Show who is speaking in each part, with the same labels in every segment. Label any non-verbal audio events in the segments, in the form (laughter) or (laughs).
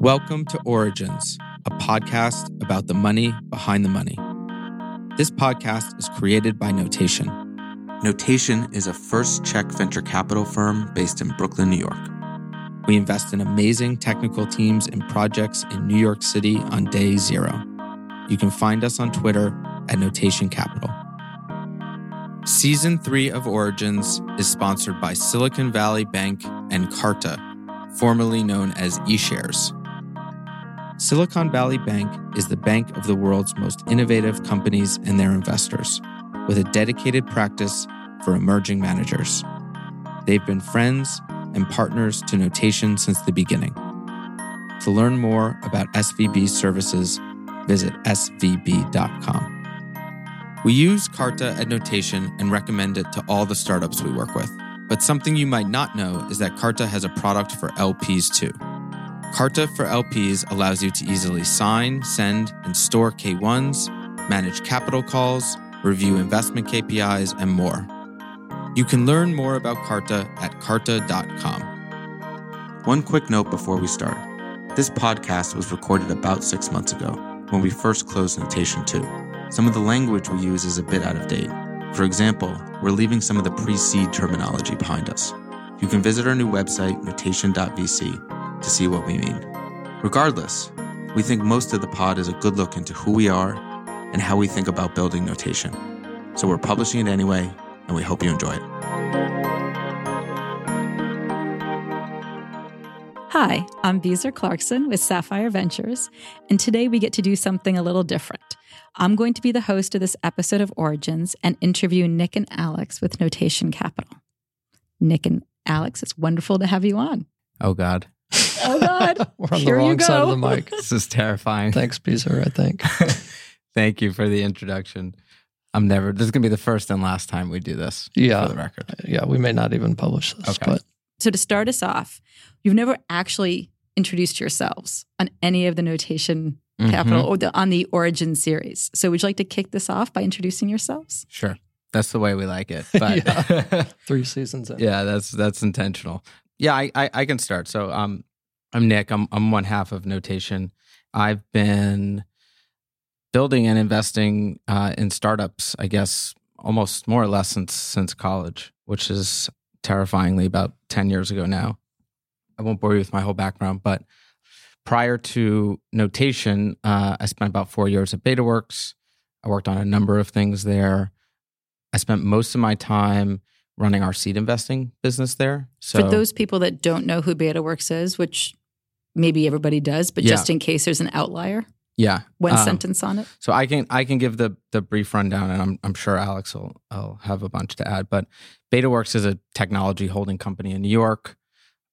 Speaker 1: Welcome to Origins, a podcast about the money behind the money. This podcast is created by Notation. Notation is a first check venture capital firm based in Brooklyn, New York. We invest in amazing technical teams and projects in New York City on day zero. You can find us on Twitter at Notation Capital. Season 3 of Origins is sponsored by Silicon Valley Bank and Carta, formerly known as eShares. Silicon Valley Bank is the bank of the world's most innovative companies and their investors, with a dedicated practice for emerging managers. They've been friends and partners to Notation since the beginning. To learn more about SVB services, visit svb.com. We use Carta at Notation and recommend it to all the startups we work with. But something you might not know is that Carta has a product for LPs too. Carta for LPs allows you to easily sign, send, and store K1s, manage capital calls, review investment KPIs, and more. You can learn more about Carta at carta.com. One quick note before we start. This podcast was recorded about six months ago when we first closed Notation 2. Some of the language we use is a bit out of date. For example, we're leaving some of the pre seed terminology behind us. You can visit our new website, notation.vc, to see what we mean. Regardless, we think most of the pod is a good look into who we are and how we think about building notation. So we're publishing it anyway, and we hope you enjoy it.
Speaker 2: Hi, I'm Beezer Clarkson with Sapphire Ventures, and today we get to do something a little different. I'm going to be the host of this episode of Origins and interview Nick and Alex with Notation Capital. Nick and Alex, it's wonderful to have you on.
Speaker 1: Oh, God. (laughs)
Speaker 2: Oh God. (laughs)
Speaker 3: We're on
Speaker 2: Here
Speaker 3: the
Speaker 2: you
Speaker 3: wrong side of
Speaker 2: go.
Speaker 3: the mic.
Speaker 1: This is terrifying.
Speaker 3: Thanks, Beezer, I think. (laughs)
Speaker 1: Thank you for the introduction. I'm never, this is going to be the first and last time we do this
Speaker 3: Yeah.
Speaker 1: for the record.
Speaker 3: Yeah, we may not even publish this,
Speaker 1: Okay.
Speaker 3: but
Speaker 2: So to start us off, you've never actually introduced yourselves on any of the Notation
Speaker 1: Mhm.
Speaker 2: Capital or the, on the Origin series. So would you like to kick this off by introducing yourselves?
Speaker 1: Sure. That's the way we like it. (laughs) But yeah, (laughs)
Speaker 3: three seasons in.
Speaker 1: Yeah, that's that's intentional. Yeah, I, I, I can start. So um I'm Nick. I'm I'm one half of Notation. I've been building and investing uh, in startups, I guess, almost more or less since since college, which is terrifyingly about ten years ago now. I won't bore you with my whole background, but prior to Notation, uh, I spent about four years at BetaWorks. I worked on a number of things there. I spent most of my time running our seed investing business there. So
Speaker 2: For those people that don't know who BetaWorks is, which maybe everybody does, but
Speaker 1: Yeah.
Speaker 2: just in case there's an outlier,
Speaker 1: yeah,
Speaker 2: one
Speaker 1: Um,
Speaker 2: sentence on it.
Speaker 1: So I can I can give the the brief rundown, and I'm I'm sure Alex will will have a bunch to add. But BetaWorks is a technology holding company in New York,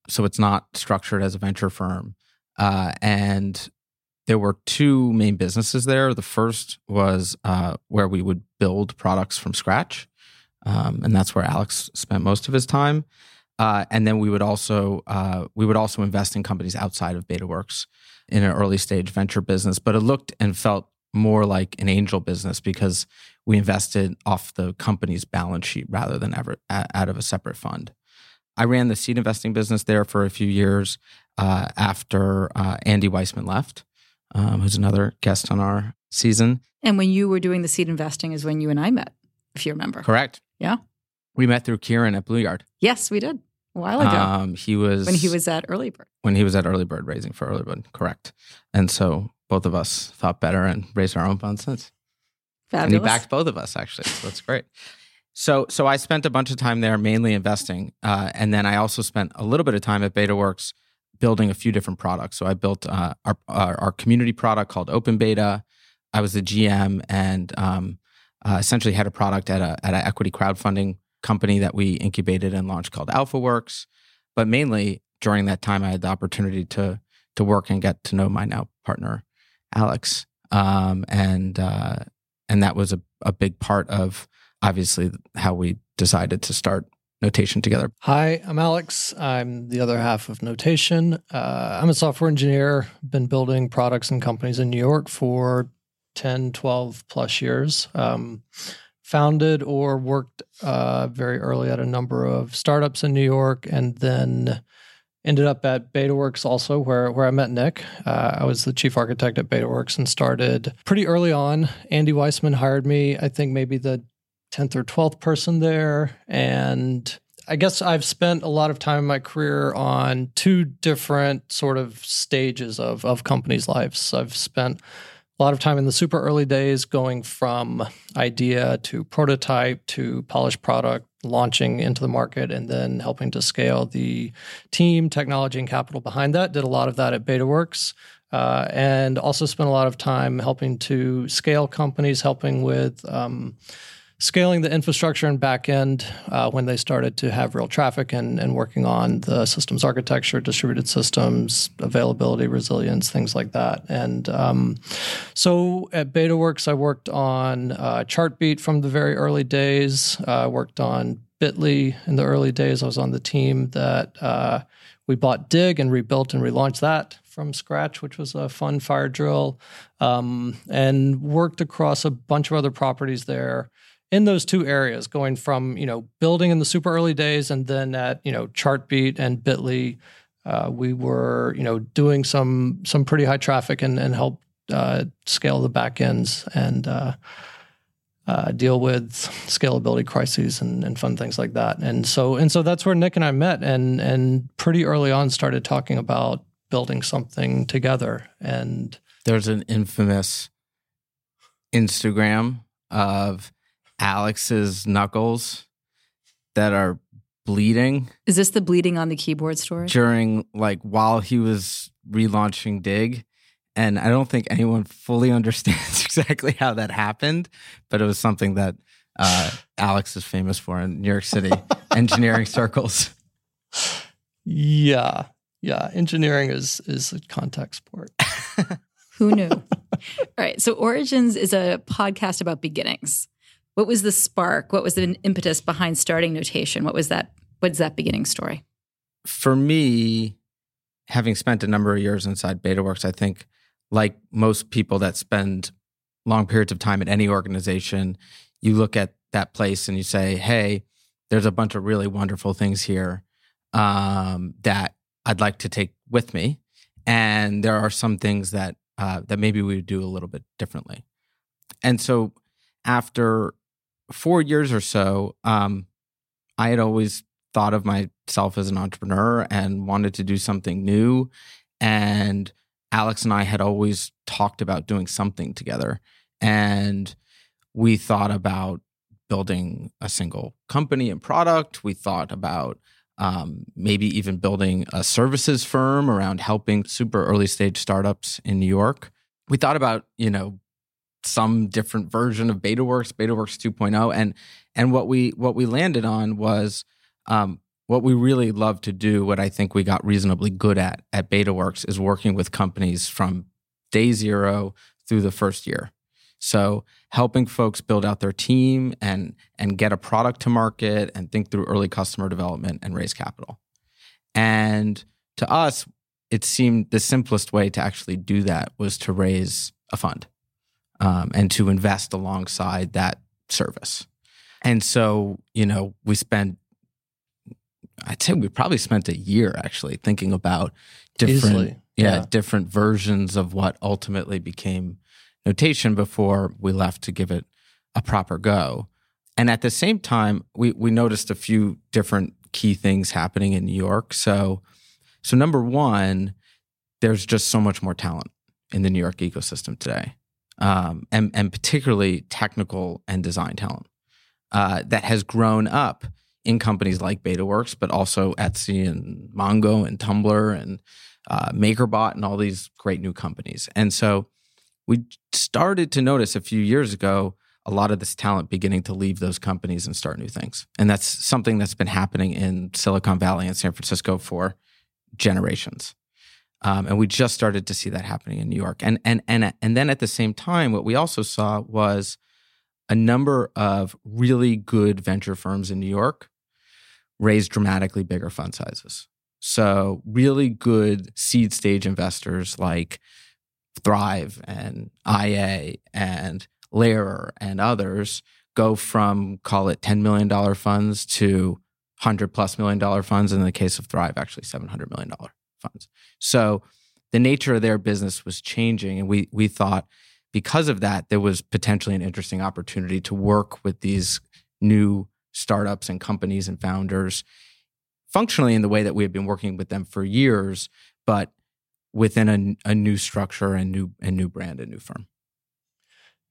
Speaker 1: so it's not structured as a venture firm. Uh, and there were two main businesses there. The first was uh, where we would build products from scratch, um, and that's where Alex spent most of his time. Uh, and then we would also uh, we would also invest in companies outside of BetaWorks in an early stage venture business, but it looked and felt more like an angel business because we invested off the company's balance sheet rather than ever out of a separate fund. I ran the seed investing business there for a few years uh, after uh, Andy Weissman left, um, who's another guest on our season.
Speaker 2: And when you were doing the seed investing is when you and I met, if you remember.
Speaker 1: Correct.
Speaker 2: Yeah.
Speaker 1: We met through Kieran at BlueYard.
Speaker 2: Yes, we did a while ago
Speaker 1: Um, he was
Speaker 2: when he was at Earlybird.
Speaker 1: when he was at Earlybird raising for Earlybird. Correct. And so both of us thought better and raised our own funds since.
Speaker 2: Fabulous.
Speaker 1: and he backed both of us actually. So that's great. So so I spent a bunch of time there, mainly investing, uh, and then I also spent a little bit of time at BetaWorks building a few different products. So I built uh, our, our our community product called Open Beta. I was the GM and um, uh, essentially had a product at a at an equity crowdfunding company that we incubated and launched called AlphaWorks. But mainly during that time, I had the opportunity to to work and get to know my now partner, Alex, um, and uh, and that was a, a big part of obviously how we decided to start notation together.
Speaker 3: Hi, I'm Alex. I'm the other half of Notation. Uh, I'm a software engineer, been building products and companies in New York for 10, 12 plus years. Um, founded or worked uh, very early at a number of startups in New York, and then ended up at BetaWorks also, where where I met Nick. Uh, I was the chief architect at BetaWorks and started pretty early on. Andy Weissman hired me. I think maybe the tenth or twelfth person there, and I guess I've spent a lot of time in my career on two different sort of stages of of companies' lives. I've spent a lot of time in the super early days going from idea to prototype to polished product launching into the market and then helping to scale the team technology and capital behind that did a lot of that at betaworks uh, and also spent a lot of time helping to scale companies helping with um, scaling the infrastructure and backend uh, when they started to have real traffic and, and working on the systems architecture, distributed systems, availability, resilience, things like that. And um, so at BetaWorks, I worked on uh, Chartbeat from the very early days. I uh, worked on Bitly in the early days. I was on the team that uh, we bought Digg and rebuilt and relaunched that from scratch, which was a fun fire drill, um, and worked across a bunch of other properties there in those two areas, going from you know building in the super early days, and then at you know Chartbeat and Bitly, uh, we were you know doing some some pretty high traffic and and help uh, scale the backends and uh, uh, deal with scalability crises and, and fun things like that. And so and so that's where Nick and I met, and and pretty early on started talking about building something together. And
Speaker 1: there's an infamous Instagram of Alex's knuckles that are bleeding.
Speaker 2: Is this the bleeding on the keyboard story?
Speaker 1: During like while he was relaunching Digg. And I don't think anyone fully (laughs) understands exactly how that happened, but it was something that uh, Alex is famous for in New York City (laughs) engineering circles.
Speaker 3: Yeah. Yeah. Engineering is is a contact sport. (laughs)
Speaker 2: Who knew? All right. So Origins is a podcast about beginnings. What was the spark? What was the impetus behind starting Notation? What was that? What's that beginning story?
Speaker 1: For me, having spent a number of years inside BetaWorks, I think, like most people that spend long periods of time at any organization, you look at that place and you say, "Hey, there's a bunch of really wonderful things here um, that I'd like to take with me, and there are some things that uh, that maybe we would do a little bit differently." And so, after four years or so, um, I had always thought of myself as an entrepreneur and wanted to do something new. And Alex and I had always talked about doing something together. And we thought about building a single company and product. We thought about um, maybe even building a services firm around helping super early stage startups in New York. We thought about, you know, some different version of BetaWorks, BetaWorks 2.0, and and what we what we landed on was um, what we really love to do. What I think we got reasonably good at at BetaWorks is working with companies from day zero through the first year. So helping folks build out their team and and get a product to market and think through early customer development and raise capital. And to us, it seemed the simplest way to actually do that was to raise a fund um, and to invest alongside that service. And so, you know, we spent, I'd say we probably spent a year actually thinking about different, yeah, yeah, different versions of what ultimately became notation before we left to give it a proper go. And at the same time, we we noticed a few different key things happening in New York. So, so number one, there's just so much more talent in the New York ecosystem today um, and, and particularly technical and design talent uh, that has grown up in companies like BetaWorks, but also Etsy and Mongo and Tumblr and uh, MakerBot and all these great new companies. And so we started to notice a few years ago a lot of this talent beginning to leave those companies and start new things. And that's something that's been happening in Silicon Valley and San Francisco for generations. Um, and we just started to see that happening in New York. And and and and then at the same time, what we also saw was a number of really good venture firms in New York raise dramatically bigger fund sizes. So really good seed stage investors like Thrive and IA and Lerer and others go from call it $10 million funds to 100 plus million dollar funds. In the case of Thrive, actually $700 million funds. So the nature of their business was changing. And we, we thought because of that, there was potentially an interesting opportunity to work with these new startups and companies and founders functionally in the way that we had been working with them for years, but within a, a new structure and new and new brand and new firm.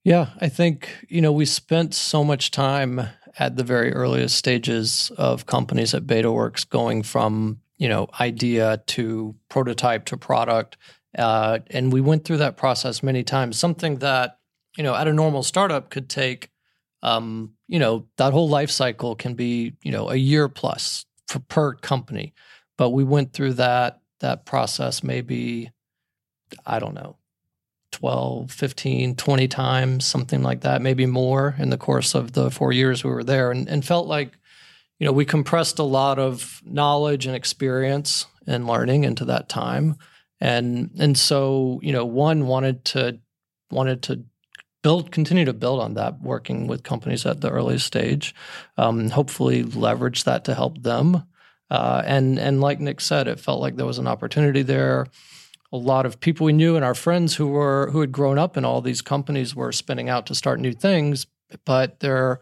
Speaker 3: Yeah, I think, you know, we spent so much time at the very earliest stages of companies at BetaWorks going from, you know, idea to prototype to product. Uh, and we went through that process many times, something that, you know, at a normal startup could take, um, you know, that whole life cycle can be, you know, a year plus for per company. But we went through that that process maybe, I don't know, 12, 15, 20 times, something like that, maybe more in the course of the four years we were there, and, and felt like, you know, we compressed a lot of knowledge and experience and learning into that time. And and so, you know, one wanted to wanted to build continue to build on that working with companies at the early stage um, hopefully leverage that to help them uh, and and like nick said it felt like there was an opportunity there a lot of people we knew and our friends who were who had grown up in all these companies were spinning out to start new things, but there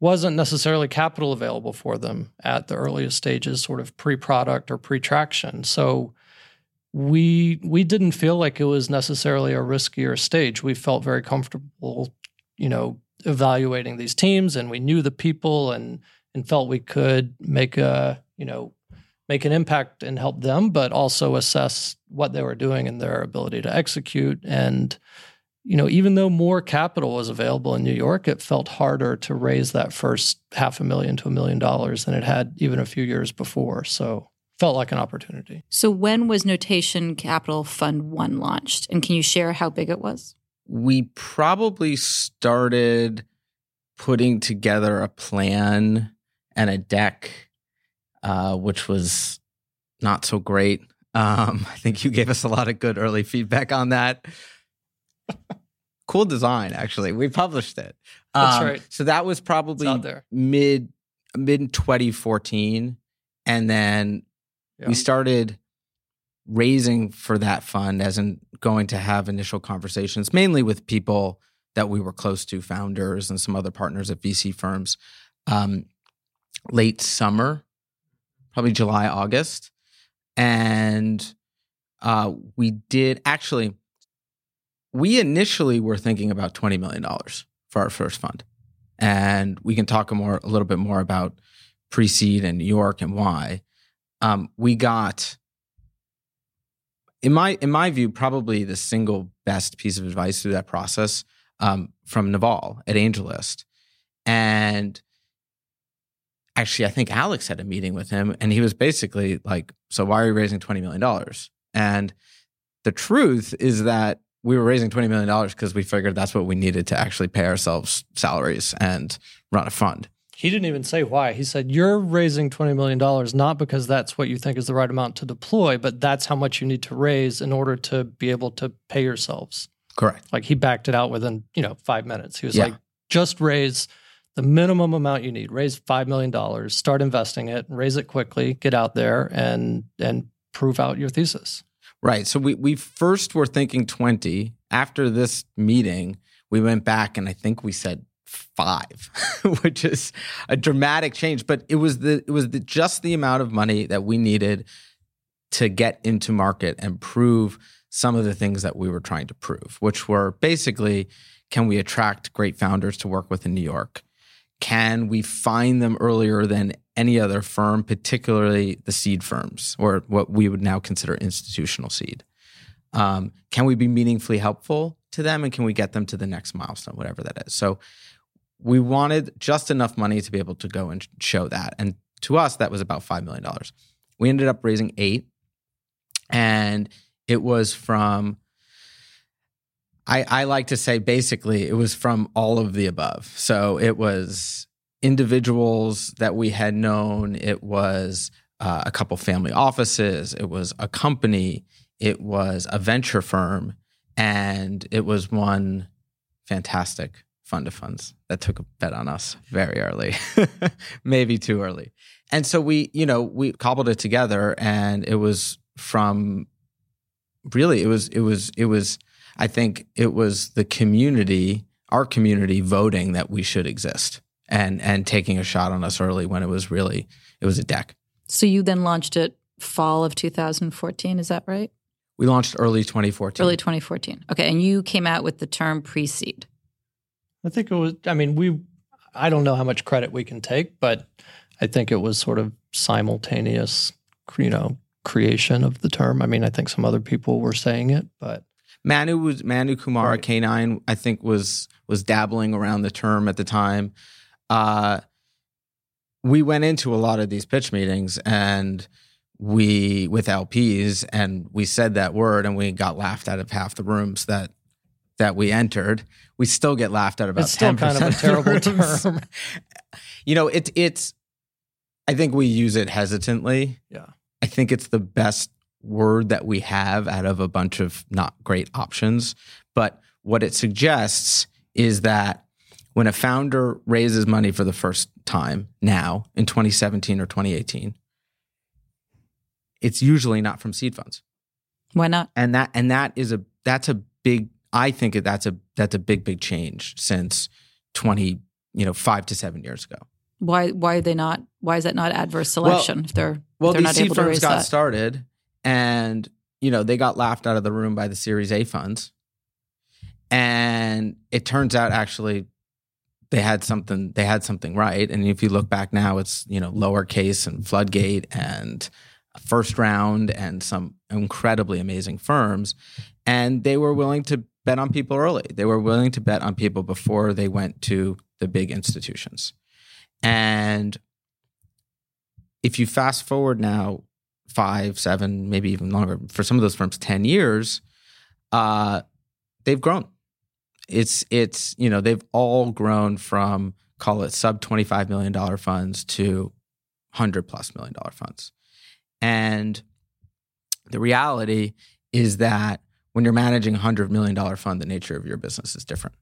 Speaker 3: wasn't necessarily capital available for them at the earliest stages, sort of pre-product or pre-traction. So we we didn't feel like it was necessarily a riskier stage. We felt very comfortable, you know, evaluating these teams, and we knew the people, and and felt we could make a you know make an impact and help them, but also assess what they were doing and their ability to execute. And, you know, even though more capital was available in New York, it felt harder to raise that first half a million to a million dollars than it had even a few years before. So felt like an opportunity.
Speaker 2: So when was Notation Capital Fund 1 launched? And can you share how big it was?
Speaker 1: We probably started putting together a plan and a deck uh, which was not so great. Um, (laughs) I think you gave us a lot of good early feedback on that. Cool design, actually. We published it.
Speaker 3: That's um, right.
Speaker 1: So that was probably mid mid 2014, and then yeah. we started raising for that fund as in going to have initial conversations mainly with people that we were close to founders and some other partners at vc firms um, late summer probably July, August. And uh, we did actually, we initially were thinking about $20 million for our first fund. And we can talk more, a little bit more about pre seed and New York and why. Um, we got, in my, in my view, probably the single best piece of advice through that process um, from Naval at AngelList. And actually, I think Alex had a meeting with him, and he was basically like, "So why are you raising twenty million dollars?" And the truth is that we were raising twenty million dollars because we figured that's what we needed to actually pay ourselves salaries and run a fund.
Speaker 3: He didn't even say why. He said, You're raising $20 million not because that's what you think is the right amount to deploy, but that's how much you need to raise in order to be able to pay yourselves.
Speaker 1: Correct.
Speaker 3: Like he backed it out within, you know, five minutes. He was yeah. like, just raise the minimum amount you need. Raise five million dollars, start investing it, raise it quickly, get out there and and prove out your thesis.
Speaker 1: Right. So we we first were thinking 20. After this meeting, we went back and I think we said five, (laughs) which is a dramatic change. But it was the it was the, just the amount of money that we needed to get into market and prove some of the things that we were trying to prove, which were basically can we attract great founders to work with in New York? can we find them earlier than any other firm, particularly the seed firms, or what we would now consider institutional seed? Um, can we be meaningfully helpful to them, and can we get them to the next milestone, whatever that is? So, we wanted just enough money to be able to go and show that, and to us, that was about five million dollars. We ended up raising eight, and it was from I, I like to say basically it was from all of the above. So it was individuals that we had known, it was uh, a couple family offices, it was a company, it was a venture firm, and it was one fantastic fund of funds that took a bet on us very early, (laughs) maybe too early. And so we, you know, we cobbled it together and it was from really it was it was it was I think it was the community, our community voting that we should exist and and taking a shot on us early when it was really it was a deck.
Speaker 2: So you then launched it fall of 2014, is that right?
Speaker 1: We launched early 2014.
Speaker 2: Early 2014. Okay, and you came out with the term pre-seed.
Speaker 3: I think it was. I mean, we. I don't know how much credit we can take, but I think it was sort of simultaneous, you know, creation of the term. I mean, I think some other people were saying it, but
Speaker 1: Manu was Manu Kumara
Speaker 3: Right.
Speaker 1: K9 I think was was dabbling around the term at the time. Uh we went into a lot of these pitch meetings and we with LPs and we said that word and we got laughed out of half the rooms that that we entered. We still get laughed at about
Speaker 3: it's still
Speaker 1: 10%
Speaker 3: kind of a terrible term. (laughs)
Speaker 1: You know, it, it's, I think we use it hesitantly.
Speaker 3: Yeah.
Speaker 1: I think it's the best word that we have out of a bunch of not great options. But what it suggests is that when a founder raises money for the first time now in 2017 or 2018, it's usually not from seed funds
Speaker 2: Why not?
Speaker 1: and that and that is a that's a big i think that's a that's a big big change since 20 you know 5 to 7 years ago
Speaker 2: Why why are they not why is that not adverse selection if they're
Speaker 1: well
Speaker 2: if they're
Speaker 1: these
Speaker 2: not
Speaker 1: seed
Speaker 2: able to raise
Speaker 1: got
Speaker 2: that?
Speaker 1: started and you know they got laughed out of the room by the series a funds and it turns out actually they had something they had something right. And if you look back now it's you know lowercase and floodgate and first round and some incredibly amazing firms. And they were willing to bet on people early. They were willing to bet on people before they went to the big institutions. And if you fast forward now five seven maybe even longer for some of those firms 10 years uh, they've grown it's it's you know they've all grown from call it sub 25 million dollar funds to 100 plus million dollar funds and the reality is that when you're managing a 100 million dollar fund the nature of your business is different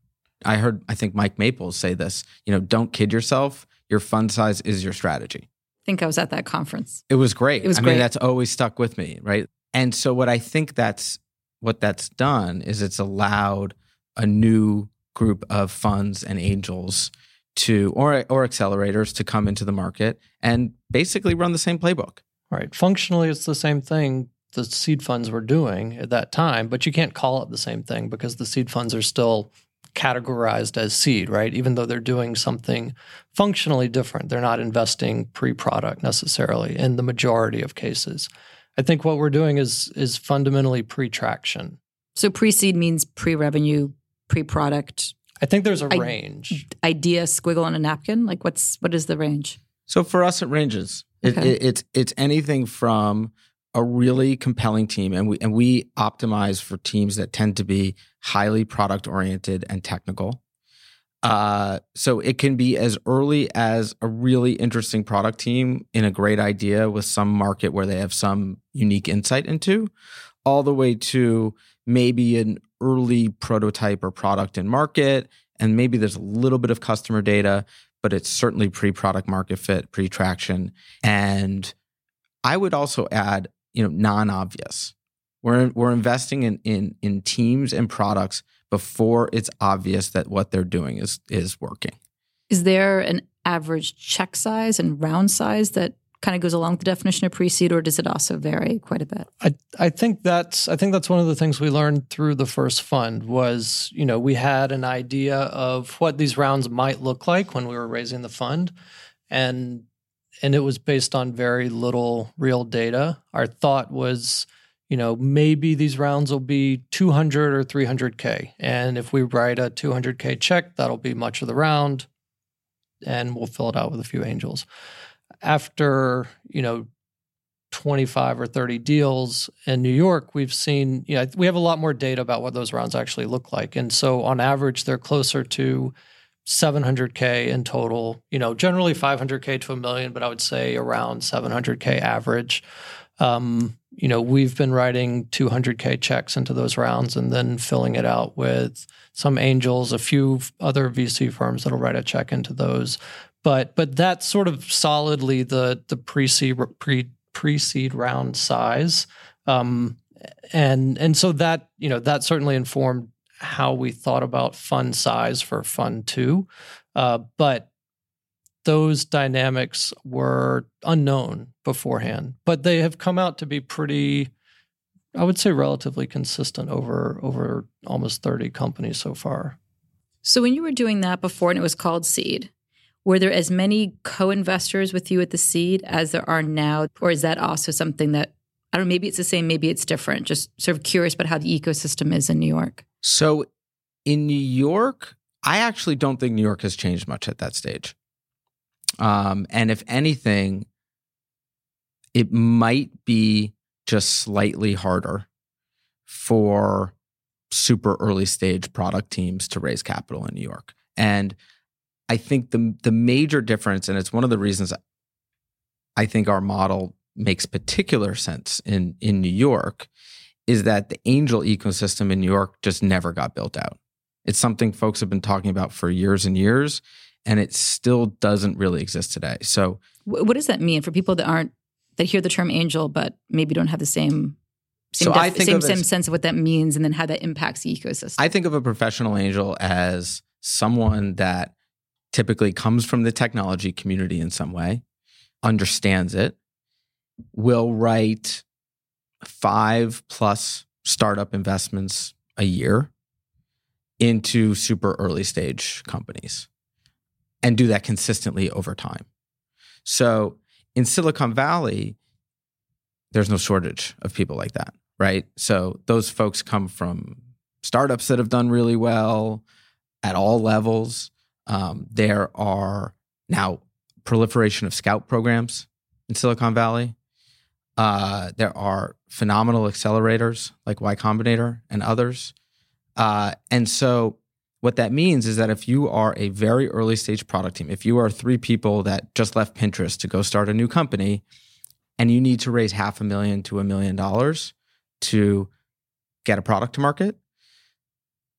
Speaker 1: i heard i think mike maples say this you know don't kid yourself your fund size is your strategy
Speaker 2: I think I was at that conference.
Speaker 1: it was great.
Speaker 2: It was
Speaker 1: I
Speaker 2: great.
Speaker 1: mean, that's always stuck with me, right? And so what I think that's what that's done is it's allowed a new group of funds and angels to or or accelerators to come into the market and basically run the same playbook.
Speaker 3: Right. Functionally, it's the same thing the seed funds were doing at that time, but you can't call it the same thing because the seed funds are still categorized as seed, right? Even though they're doing something functionally different. They're not investing pre-product necessarily in the majority of cases. I think what we're doing is is fundamentally pre-traction.
Speaker 2: So pre-seed means pre-revenue, pre-product,
Speaker 3: I think there's a
Speaker 2: I-
Speaker 3: range.
Speaker 2: idea squiggle on a napkin. Like what's what is the range?
Speaker 1: So for us, it ranges. It,
Speaker 2: Okay.
Speaker 1: it, it's it's anything from a really compelling team, and we and we optimize for teams that tend to be highly product oriented and technical. Uh, so it can be as early as a really interesting product team in a great idea with some market where they have some unique insight into, all the way to maybe an early prototype or product in market, and maybe there's a little bit of customer data, but it's certainly pre-product market fit, pre-traction, and I would also add, you know, non-obvious. We're we're investing in in in teams and products before it's obvious that what they're doing is is working.
Speaker 2: Is there an average check size and round size that kind of goes along with the definition of pre-seed, or does it also vary quite a bit?
Speaker 3: I, I think that's I think that's one of the things we learned through the first fund was you know we had an idea of what these rounds might look like when we were raising the fund. And and it was based on very little real data. Our thought was you know maybe these rounds will be 200 or 300k and if we write a 200k check that'll be much of the round. And we'll fill it out with a few angels after you know 25 or 30 deals in New York, we've seen, you know, we have a lot more data about what those rounds actually look like. And so on average, they're closer to 700K in total, you know, generally 500K to a million, but I would say around 700K average. Um, you know, we've been writing 200K checks into those rounds and then filling it out with some angels, a few other VC firms that'll write a check into those. But but that's sort of solidly the the pre-seed pre pre-seed round size. Um, and and so that you know that certainly informed how we thought about fund size for fund two. Uh, but those dynamics were unknown beforehand, but they have come out to be pretty, I would say, relatively consistent over over almost thirty companies so far.
Speaker 2: So when you were doing that before, and it was called Seed, were there as many co-investors with you at the Seed as there are now, or is that also something that I don't know? Maybe it's the same, maybe it's different. Just sort of curious about how the ecosystem is in New York.
Speaker 1: So in New York, I actually don't think New York has changed much at that stage. Um, and if anything, it might be just slightly harder for super early stage product teams to raise capital in New York. And I think the the major difference, and it's one of the reasons I think our model makes particular sense in in New York, is that the angel ecosystem in New York just never got built out. It's something folks have been talking about for years and years and it still doesn't really exist today. So,
Speaker 2: what does that mean for people that aren't that hear the term angel but maybe don't have the same same, so def- I think same, same as, sense of what that means and then how that impacts the ecosystem?
Speaker 1: I think of a professional angel as someone that typically comes from the technology community in some way, understands it, will write five plus startup investments a year into super early stage companies and do that consistently over time. So in Silicon Valley, there's no shortage of people like that, right? So those folks come from startups that have done really well at all levels. Um, there are now proliferation of scout programs in Silicon Valley. Uh, there are phenomenal accelerators like Y Combinator and others. Uh, and so what that means is that if you are a very early stage product team, if you are three people that just left Pinterest to go start a new company and you need to raise half a million to a million dollars to get a product to market,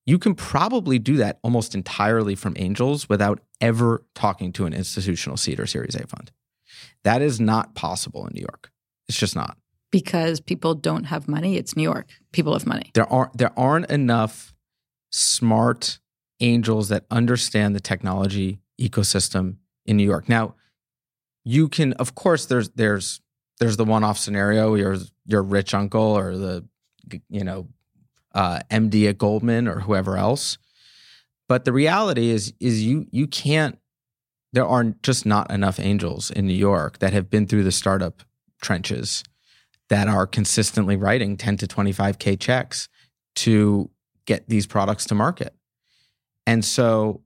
Speaker 1: you can probably do that almost entirely from angels without ever talking to an institutional seed or Series A fund. That is not possible in New York. It's just not.
Speaker 2: Because people don't have money. It's New York. People have money.
Speaker 1: There aren't there aren't enough smart angels that understand the technology ecosystem in New York. Now, you can, of course, there's there's there's the one-off scenario. Your your rich uncle or the you know uh, MD at Goldman or whoever else. But the reality is is you you can't. There are just not enough angels in New York that have been through the startup trenches that are consistently writing 10 to 25k checks to get these products to market. And so,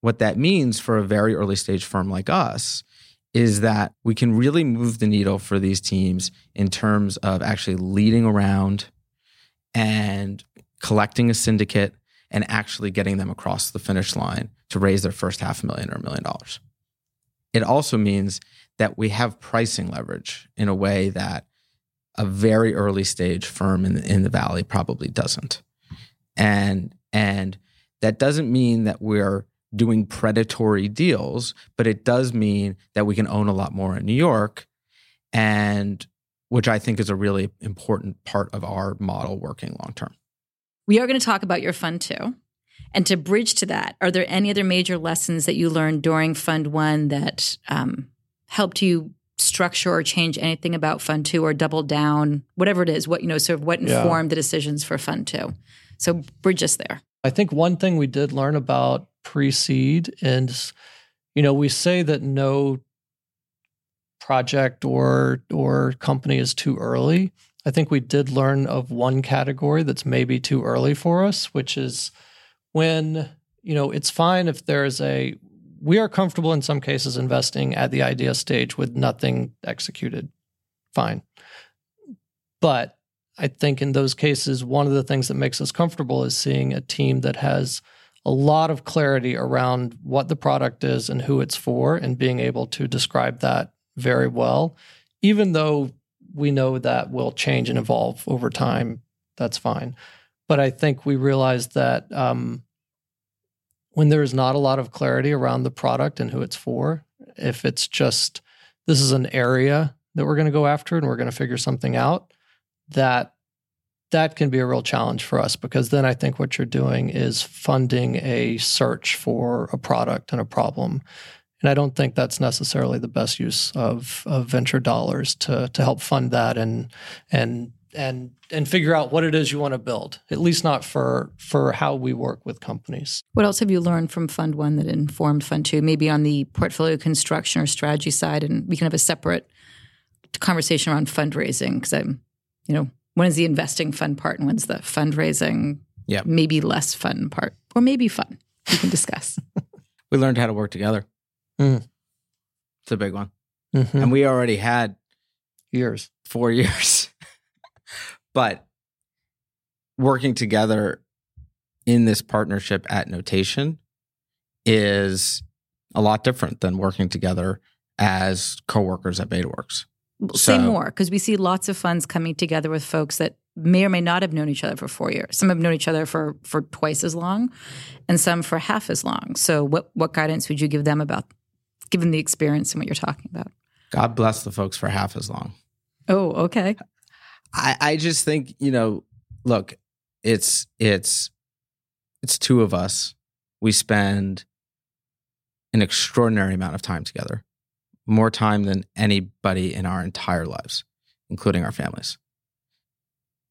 Speaker 1: what that means for a very early stage firm like us is that we can really move the needle for these teams in terms of actually leading around and collecting a syndicate and actually getting them across the finish line to raise their first half a million or a million dollars. It also means that we have pricing leverage in a way that a very early stage firm in the, in the valley probably doesn't. And and that doesn't mean that we're doing predatory deals, but it does mean that we can own a lot more in New York, and which I think is a really important part of our model working long term.
Speaker 2: We are going to talk about your fund too. And to bridge to that, are there any other major lessons that you learned during Fund One that um, helped you structure or change anything about Fund Two or double down, whatever it is? What you know, sort of what informed yeah. the decisions for Fund Two? So bridge us there.
Speaker 3: I think one thing we did learn about pre-seed is, you know, we say that no project or or company is too early. I think we did learn of one category that's maybe too early for us, which is when, you know, it's fine if there's a we are comfortable in some cases investing at the idea stage with nothing executed. Fine. But I think in those cases, one of the things that makes us comfortable is seeing a team that has a lot of clarity around what the product is and who it's for, and being able to describe that very well, even though we know that will change and evolve over time. That's fine. But I think we realized that um, when there's not a lot of clarity around the product and who it's for, if it's just this is an area that we're going to go after and we're going to figure something out, that that can be a real challenge for us because then I think what you're doing is funding a search for a product and a problem. And I don't think that's necessarily the best use of, of venture dollars to to help fund that and and and and figure out what it is you want to build. At least not for for how we work with companies.
Speaker 2: What else have you learned from Fund One that informed Fund Two? Maybe on the portfolio construction or strategy side, and we can have a separate conversation around fundraising because I'm, you know, when is the investing fun part and when's the fundraising,
Speaker 1: Yeah.
Speaker 2: maybe less fun part, or maybe fun. We can discuss. (laughs)
Speaker 1: We learned how to work together.
Speaker 3: Mm.
Speaker 1: It's a big one.
Speaker 3: Mm-hmm.
Speaker 1: And we already had
Speaker 3: Years.
Speaker 1: four (laughs) years. but working together in this partnership at Notation is a lot different than working together as coworkers at BetaWorks.
Speaker 2: Say
Speaker 1: So-
Speaker 2: more because we see lots of funds coming together with folks that may or may not have known each other for four years. Some have known each other for for twice as long, and some for half as long. So, what what guidance would you give them about, given the experience and what you're talking about?
Speaker 1: God bless the folks for half as long.
Speaker 2: Oh, okay.
Speaker 1: I, I just think, you know, look, it's it's it's two of us. We spend an extraordinary amount of time together. More time than anybody in our entire lives, including our families.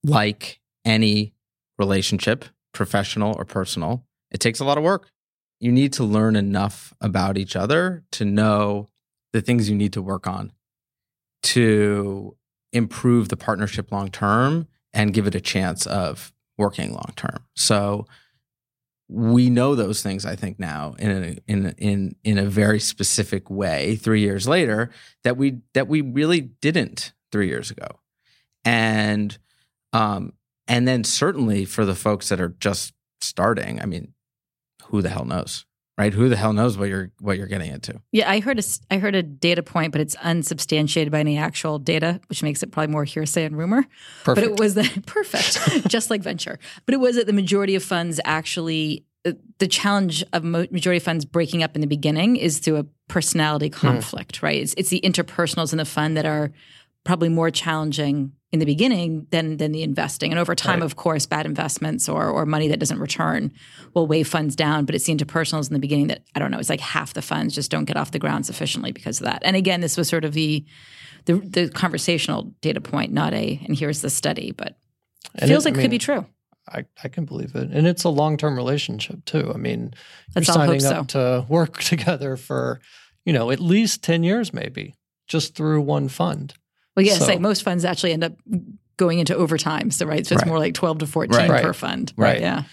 Speaker 1: Like any relationship, professional or personal, it takes a lot of work. You need to learn enough about each other to know the things you need to work on to improve the partnership long term and give it a chance of working long term. So we know those things I think now in a, in in in a very specific way 3 years later that we that we really didn't 3 years ago. And um and then certainly for the folks that are just starting, I mean who the hell knows? Right? Who the hell knows what you're what you're getting into?
Speaker 2: Yeah, I heard a I heard a data point, but it's unsubstantiated by any actual data, which makes it probably more hearsay and rumor.
Speaker 3: Perfect.
Speaker 2: But it was that (laughs) perfect, just like venture. But it was that the majority of funds actually, uh, the challenge of majority of funds breaking up in the beginning is through a personality conflict, right? It's, it's the interpersonals in the fund that are probably more challenging in the beginning than than the investing. And over time,
Speaker 3: Right.
Speaker 2: of course, bad investments or or money that doesn't return will weigh funds down. But it seemed to personals in the beginning that I don't know. It's like half the funds just don't get off the ground sufficiently because of that. And again, this was sort of the the, the conversational data point, not a and here's the study, but
Speaker 3: And
Speaker 2: feels
Speaker 3: it-
Speaker 2: like
Speaker 3: I
Speaker 2: it could be true.
Speaker 3: I, I can believe it. And it's a long term relationship too. I mean,
Speaker 2: Let's
Speaker 3: you're signing up to (laughs) work together for, you know, at least 10 years maybe, just through one fund.
Speaker 2: Well, yes,
Speaker 3: So-
Speaker 2: like most funds actually end up going into overtime. So right, so it's
Speaker 1: Right.
Speaker 2: more like twelve to fourteen
Speaker 1: Right.
Speaker 2: per fund.
Speaker 1: Right.
Speaker 2: Yeah.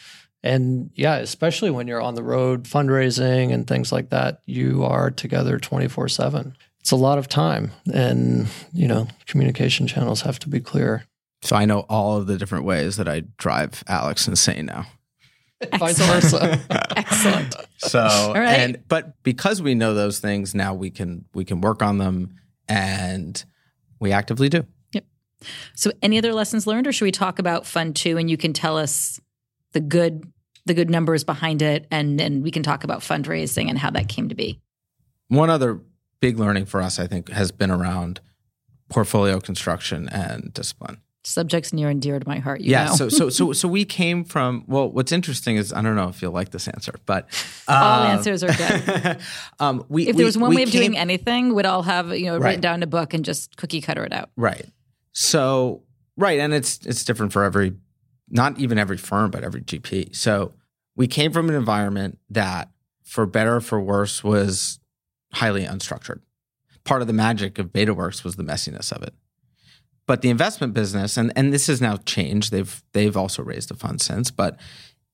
Speaker 3: And yeah, especially when you're on the road fundraising and things like that, you are together 24 7. It's a lot of time. And, you know, communication channels have to be clear.
Speaker 1: So I know all of the different ways that I drive Alex insane now. (laughs)
Speaker 3: Vice
Speaker 2: Excellent.
Speaker 3: versa. (laughs)
Speaker 2: Excellent.
Speaker 1: So
Speaker 2: right.
Speaker 1: and but because we know those things now we can we can work on them and we actively do. Yep.
Speaker 2: So, any other lessons learned, or should we talk about Fund Two, and you can tell us the good the good numbers behind it, and and we can talk about fundraising and how that came to be.
Speaker 1: One other big learning for us I think has been around portfolio construction and discipline.
Speaker 2: Subjects near and dear to my heart. You
Speaker 1: yeah,
Speaker 2: know.
Speaker 1: so so so (laughs) so we came from well what's interesting is I don't know if you'll like this answer, but
Speaker 2: all
Speaker 1: um,
Speaker 2: answers are good. (laughs)
Speaker 1: um we
Speaker 2: If there was one
Speaker 1: we
Speaker 2: way of
Speaker 1: came-
Speaker 2: doing anything, we'd all have you know
Speaker 1: Right.
Speaker 2: written down a book and just cookie cutter it out.
Speaker 1: Right. So right, and it's it's different for every, not even every firm, but every GP. So we came from an environment that, for better or for worse, was highly unstructured. Part of the magic of BetaWorks was the messiness of it. But the investment business, and and this has now changed. They've they've also raised a fund since, but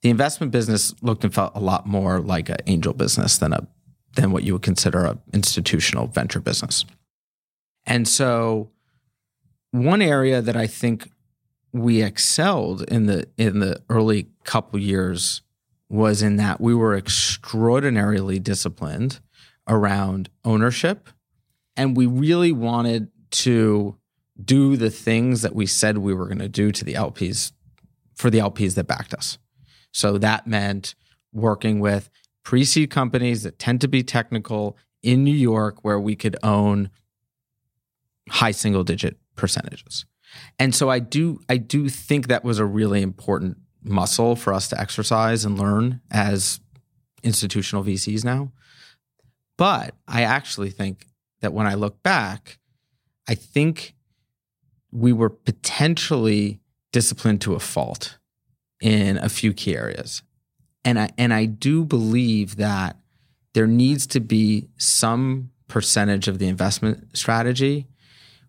Speaker 1: the investment business looked and felt a lot more like an angel business than a than what you would consider a institutional venture business. And so one area that I think we excelled in the in the early couple years was in that we were extraordinarily disciplined around ownership and we really wanted to do the things that we said we were going to do to the LPs for the LPs that backed us. So that meant working with pre seed companies that tend to be technical in New York where we could own high single digit percentages. And so I do I do think that was a really important muscle for us to exercise and learn as institutional VCs now. But I actually think that when I look back, I think we were potentially disciplined to a fault in a few key areas. And I and I do believe that there needs to be some percentage of the investment strategy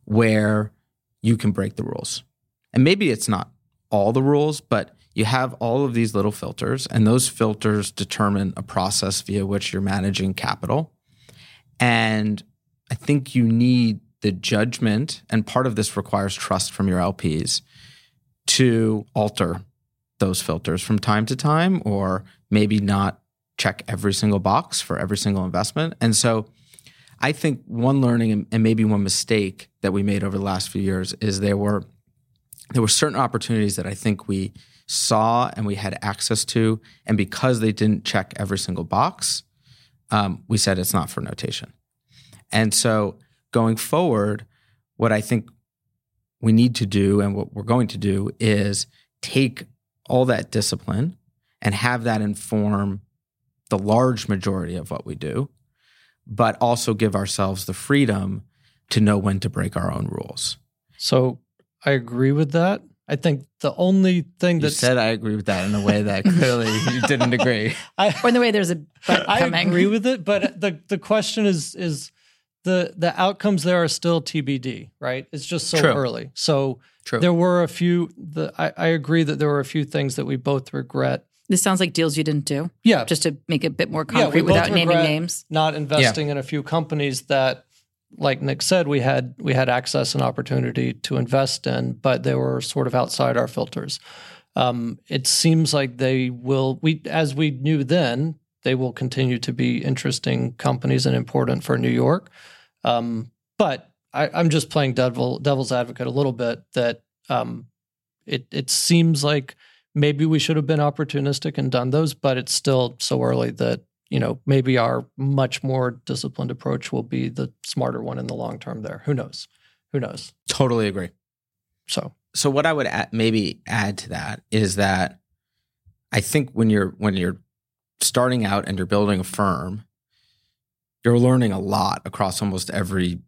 Speaker 1: where you can break the rules. And maybe it's not all the rules, but you have all of these little filters, and those filters determine a process via which you're managing capital. And I think you need the judgment, and part of this requires trust from your LPs to alter those filters from time to time, or maybe not check every single box for every single investment. And so I think one learning and maybe one mistake that we made over the last few years is there were there were certain opportunities that I think we saw and we had access to, and because they didn't check every single box, um, we said it's not for notation. And so going forward, what I think we need to do and what we're going to do is take all that discipline and have that inform the large majority of what we do, but also give ourselves the freedom to know when to break our own rules.
Speaker 3: So I agree with that. I think the only thing that
Speaker 1: said I agree with that in a way that clearly (laughs) you didn't agree.
Speaker 3: I,
Speaker 2: Or in the way there's a but
Speaker 3: I
Speaker 2: coming.
Speaker 3: agree with it, but the the question is is the the outcomes there are still TBD, right? It's just so
Speaker 1: True.
Speaker 3: early. So
Speaker 1: True.
Speaker 3: there were a few. The I, I agree that there were a few things that we both regret.
Speaker 2: This sounds like deals you didn't do,
Speaker 3: Yeah,
Speaker 2: just to make it a bit more concrete
Speaker 3: both
Speaker 2: without naming
Speaker 3: regret-
Speaker 2: names.
Speaker 3: not investing in a few companies that, like Nick said, we had we had access and opportunity to invest in, but they were sort of outside our filters. Um, it seems like they will. We as we knew then, they will continue to be interesting companies and important for New York. Um, but I, I'm just playing devil devil's advocate a little bit. That um, it it seems like maybe we should have been opportunistic and done those, but it's still so early that you know maybe our much more disciplined approach will be the smarter one in the long term. There, who knows? Who knows?
Speaker 1: totally agree.
Speaker 3: So
Speaker 1: so what I would add, maybe add to that is that I think when you're when you're starting out and you're building a firm, you're learning a lot across almost every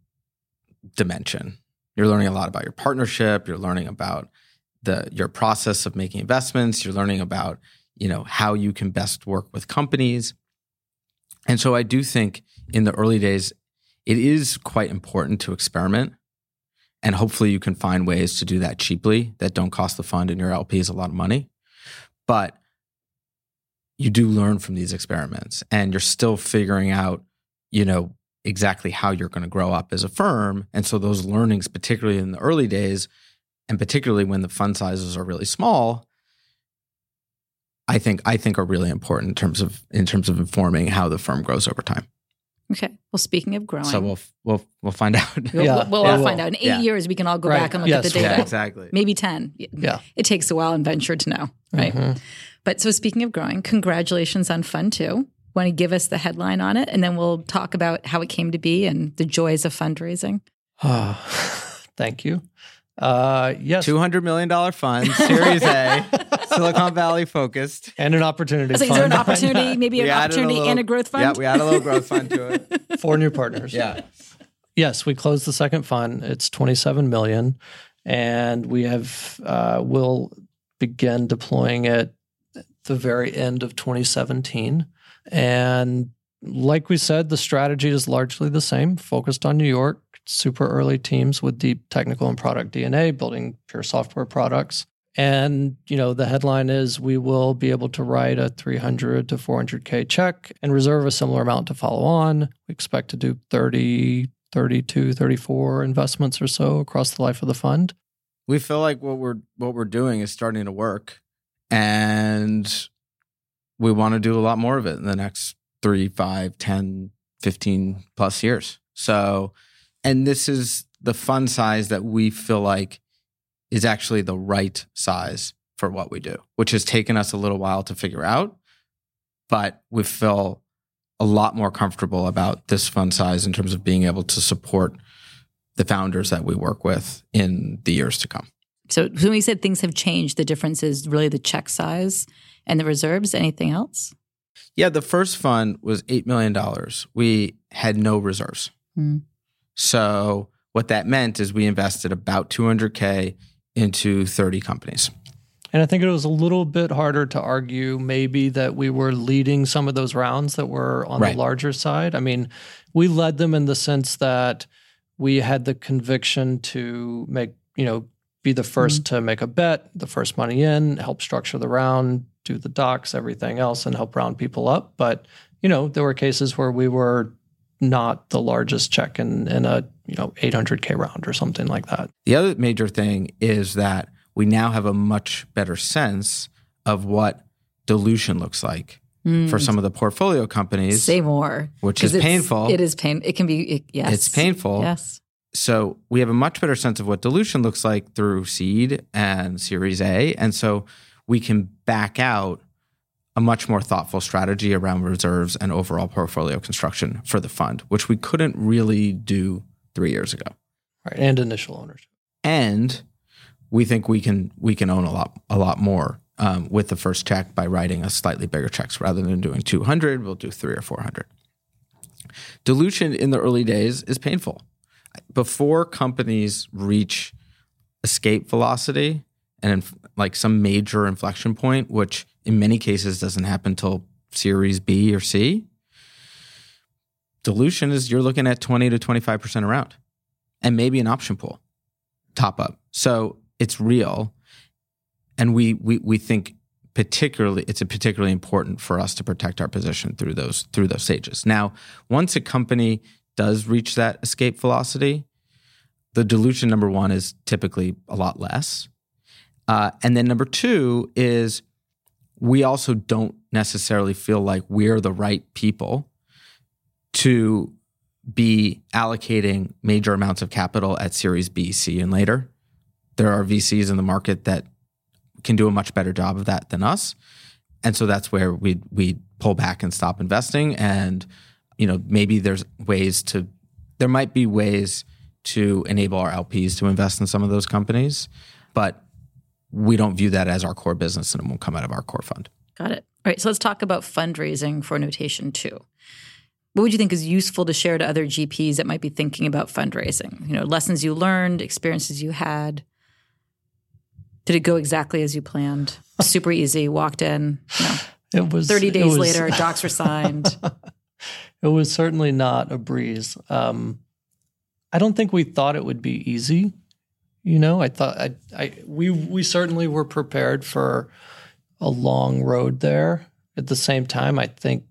Speaker 1: dimension. You're learning a lot about your partnership. You're learning about the your process of making investments. You're learning about you know how you can best work with companies. And so I do think in the early days, it is quite important to experiment and hopefully you can find ways to do that cheaply that don't cost the fund and your LPs a lot of money. But you do learn from these experiments and you're still figuring out, you know, exactly how you're going to grow up as a firm. And so those learnings, particularly in the early days, and particularly when the fund sizes are really small, I think I think are really important in terms of in terms of informing how the firm grows over time.
Speaker 2: Okay. Well, speaking of growing,
Speaker 1: So we'll we'll we'll find (laughs) out.
Speaker 2: we'll,
Speaker 3: Yeah,
Speaker 2: we'll
Speaker 3: yeah,
Speaker 2: all
Speaker 3: we'll-
Speaker 2: find out. In eight
Speaker 1: yeah.
Speaker 2: years, we can all go
Speaker 3: Right.
Speaker 2: back and look
Speaker 3: Yes,
Speaker 2: at the data.
Speaker 1: yeah, exactly.
Speaker 2: Maybe 10.
Speaker 3: Yeah.
Speaker 2: It takes a while and venture to know, right?
Speaker 3: Mhm.
Speaker 2: But so speaking of growing, congratulations on Fund Two. Want to give us the headline on it, and then we'll talk about how it came to be and the joys of fundraising.
Speaker 3: Ah, (sighs) thank you. Uh, yes,
Speaker 1: Two hundred million dollar fund, Series A, (laughs) Silicon Valley focused.
Speaker 3: and an opportunity.
Speaker 2: I was like, is there an opportunity, (laughs) maybe an
Speaker 1: We added a
Speaker 2: opportunity
Speaker 1: little-
Speaker 2: and a growth fund?
Speaker 1: Yeah, we add a little growth fund to it. (laughs)
Speaker 3: Four new partners.
Speaker 1: Yeah.
Speaker 3: Yes, we closed the second fund. It's 27 million and we have uh will begin deploying it at the very end of 2017. And like we said, the strategy is largely the same, focused on New York, super early teams with deep technical and product DNA, building pure software products. And you know, the headline is we will be able to write a 300 to 400k check and reserve a similar amount to follow on. We expect to do 30 32 34 investments or so across the life of the fund.
Speaker 1: We feel like what we're what we're doing is starting to work, and we want to do a lot more of it in the next three, five, 10, 15 plus years. So, and this is the fund size that we feel like is actually the right size for what we do, which has taken us a little while to figure out. But we feel a lot more comfortable about this fund size in terms of being able to support the founders that we work with in the years to come.
Speaker 2: So when we said things have changed, the difference is really the check size and the reserves. Anything else?
Speaker 1: Yeah, the first fund was $8 million. We had no reserves.
Speaker 2: Mm.
Speaker 1: So what that meant is we invested about 200K into 30 companies.
Speaker 3: And I think it was a little bit harder to argue maybe that we were leading some of those rounds that were on
Speaker 1: Right.
Speaker 3: the larger side. I mean, we led them in the sense that we had the conviction to make, you know, be the 1st to make a bet, the first money in, help structure the round, do the docs, everything else, and help round people up. But, you know, there were cases where we were not the largest check in, in a, you know, 800K round or something like that.
Speaker 1: The other major thing is that we now have a much better sense of what dilution looks like mm. for some of the portfolio companies,
Speaker 2: Say more.
Speaker 1: which is painful.
Speaker 2: It is pain. It can be. It, yes.
Speaker 1: It's painful.
Speaker 2: Yes.
Speaker 1: So we have a much better sense of what dilution looks like through seed and series A. And so we can back out a much more thoughtful strategy around reserves and overall portfolio construction for the fund, which we couldn't really do three years ago.
Speaker 3: Right. And initial ownership.
Speaker 1: And we think we can we can own a lot a lot more um, with the first check by writing a slightly bigger checks rather than doing 200 we'll do 3 or 400 dilution in the early days is painful before companies reach escape velocity and like some major inflection point which in many cases doesn't happen until series b or c dilution is you're looking at 20 to 25% around and maybe an option pool top up. So it's real and we we we think particularly it's particularly important for us to protect our position through those through those stages. Now once a company does reach that escape velocity the dilution number one is typically a lot less uh, and then number two is we also don't necessarily feel like we're the right people to be allocating major amounts of capital at series b c and later there are vcs in the market that can do a much better job of that than us. And so that's where we we pull back and stop investing. And you know, maybe there's ways to there might be ways to enable our LPs to invest in some of those companies, but we don't view that as our core business and it won't come out of our core fund.
Speaker 2: Got it. All right. So let's talk about fundraising for Notation Two. What would you think is useful to share to other GPs that might be thinking about fundraising? You know, lessons you learned, experiences you had. Did it go exactly as you planned? (laughs) Super easy. Walked in. You know,
Speaker 3: It was
Speaker 2: Thirty days
Speaker 3: was-
Speaker 2: later, docs were signed. (laughs)
Speaker 3: it was certainly not a breeze. Um, I don't think we thought it would be easy. You know, I thought I, I we we certainly were prepared for a long road there. At the same time, I think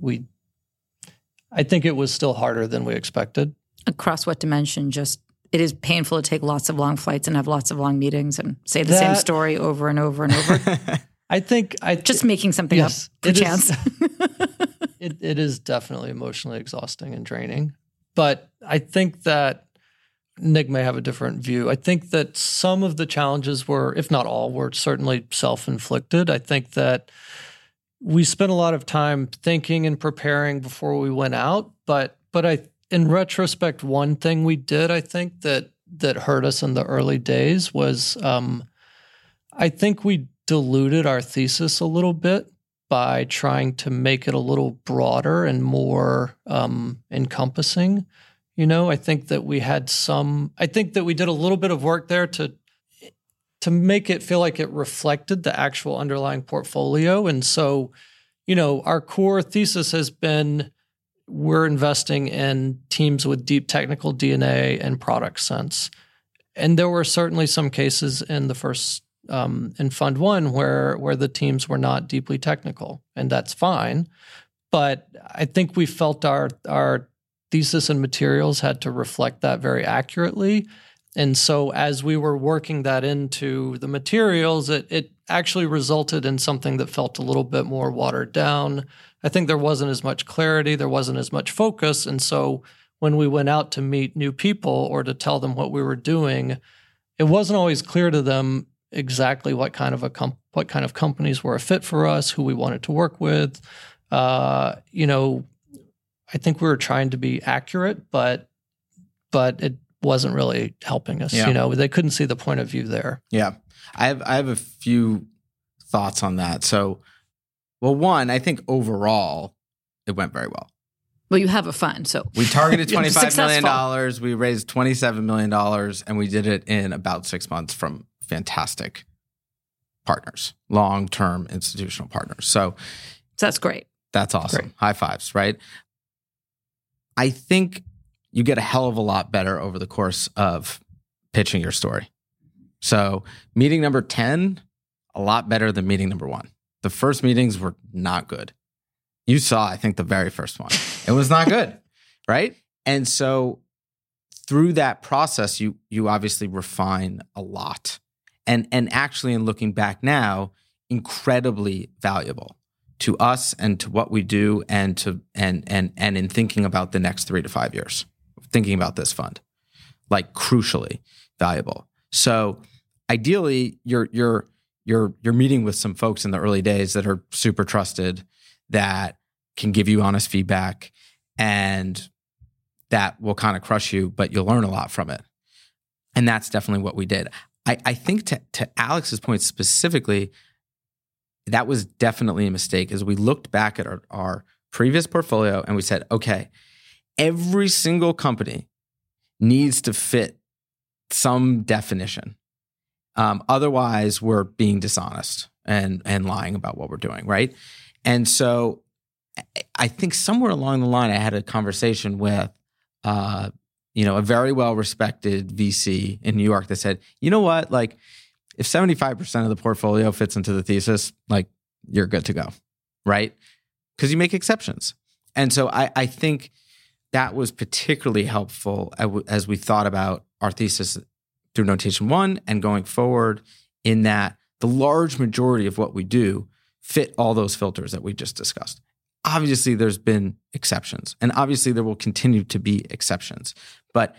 Speaker 3: we, I think it was still harder than we expected.
Speaker 2: Across what dimension? Just it is painful to take lots of long flights and have lots of long meetings and say the same story over and over and over. (laughs)
Speaker 3: I think I
Speaker 2: Just making something
Speaker 3: Yes,
Speaker 2: up,
Speaker 3: it is-
Speaker 2: perchance. (laughs) (laughs)
Speaker 3: it, it is definitely emotionally exhausting and draining. But I think that Nick may have a different view. I think that some of the challenges were, if not all, were certainly self inflicted. I think that we spent a lot of time thinking and preparing before we went out. But but I in retrospect, one thing we did, I think that that hurt us in the early days was um, I think we diluted our thesis a little bit by trying to make it a little broader and more um, encompassing. You know, I think that we had some. I think that we did a little bit of work there to to make it feel like it reflected the actual underlying portfolio. And so, you know, our core thesis has been we're investing in teams with deep technical DNA and product sense. And there were certainly some cases in the first um, in Fund One where where the teams were not deeply technical, and that's fine. But I think we felt our our thesis and materials had to reflect that very accurately. And so as we were working that into the materials, it it actually resulted in something that felt a little bit more watered down. I think there wasn't as much clarity, there wasn't as much focus, and so when we went out to meet new people or to tell them what we were doing, it wasn't always clear to them exactly what kind of a com- what kind of companies were a fit for us, who we wanted to work with. Uh, you know, I think we were trying to be accurate, but but it wasn't really helping us.
Speaker 1: Yeah.
Speaker 3: You know, they couldn't see the point of view there.
Speaker 1: Yeah. I have I have a few thoughts on that. So, well, one, I think overall it went very well.
Speaker 2: Well, you have a fund, so
Speaker 1: We targeted (laughs) twenty five million dollars. We raised twenty seven million dollars, and we did it in about six months from fantastic partners, long term institutional partners. So
Speaker 2: so that's great.
Speaker 1: that's awesome.
Speaker 3: Great.
Speaker 1: High fives, right? I think you get a hell of a lot better over the course of pitching your story. So, meeting number 10, a lot better than meeting number one. The first meetings were not good. You saw, I think, the very first one. It was not good, (laughs) right? And so, through that process, you you obviously refine a lot, and and actually, in looking back now, incredibly valuable to us and to what we do and to and and and in thinking about the next 3 to 5 years thinking about this fund like crucially valuable. So ideally you're you're you're you're meeting with some folks in the early days that are super trusted that can give you honest feedback and that will kind of crush you but you'll learn a lot from it. And that's definitely what we did. I i think to to alex's point specifically that was definitely a mistake as we looked back at our, our previous portfolio and we said, okay, every single company needs to fit some definition. Um, otherwise, we're being dishonest and and lying about what we're doing, right? And so, I- think somewhere along the line, I had a conversation with, uh, you know, a very well respected VC in New York that said, you know what, like if 75% of the portfolio fits into the thesis, like you're good to go, right? Because you make exceptions. And so I, I think that was particularly helpful as we thought about our thesis through notation one and going forward, in that the large majority of what we do fit all those filters that we just discussed. Obviously, there's been exceptions, and obviously, there will continue to be exceptions. But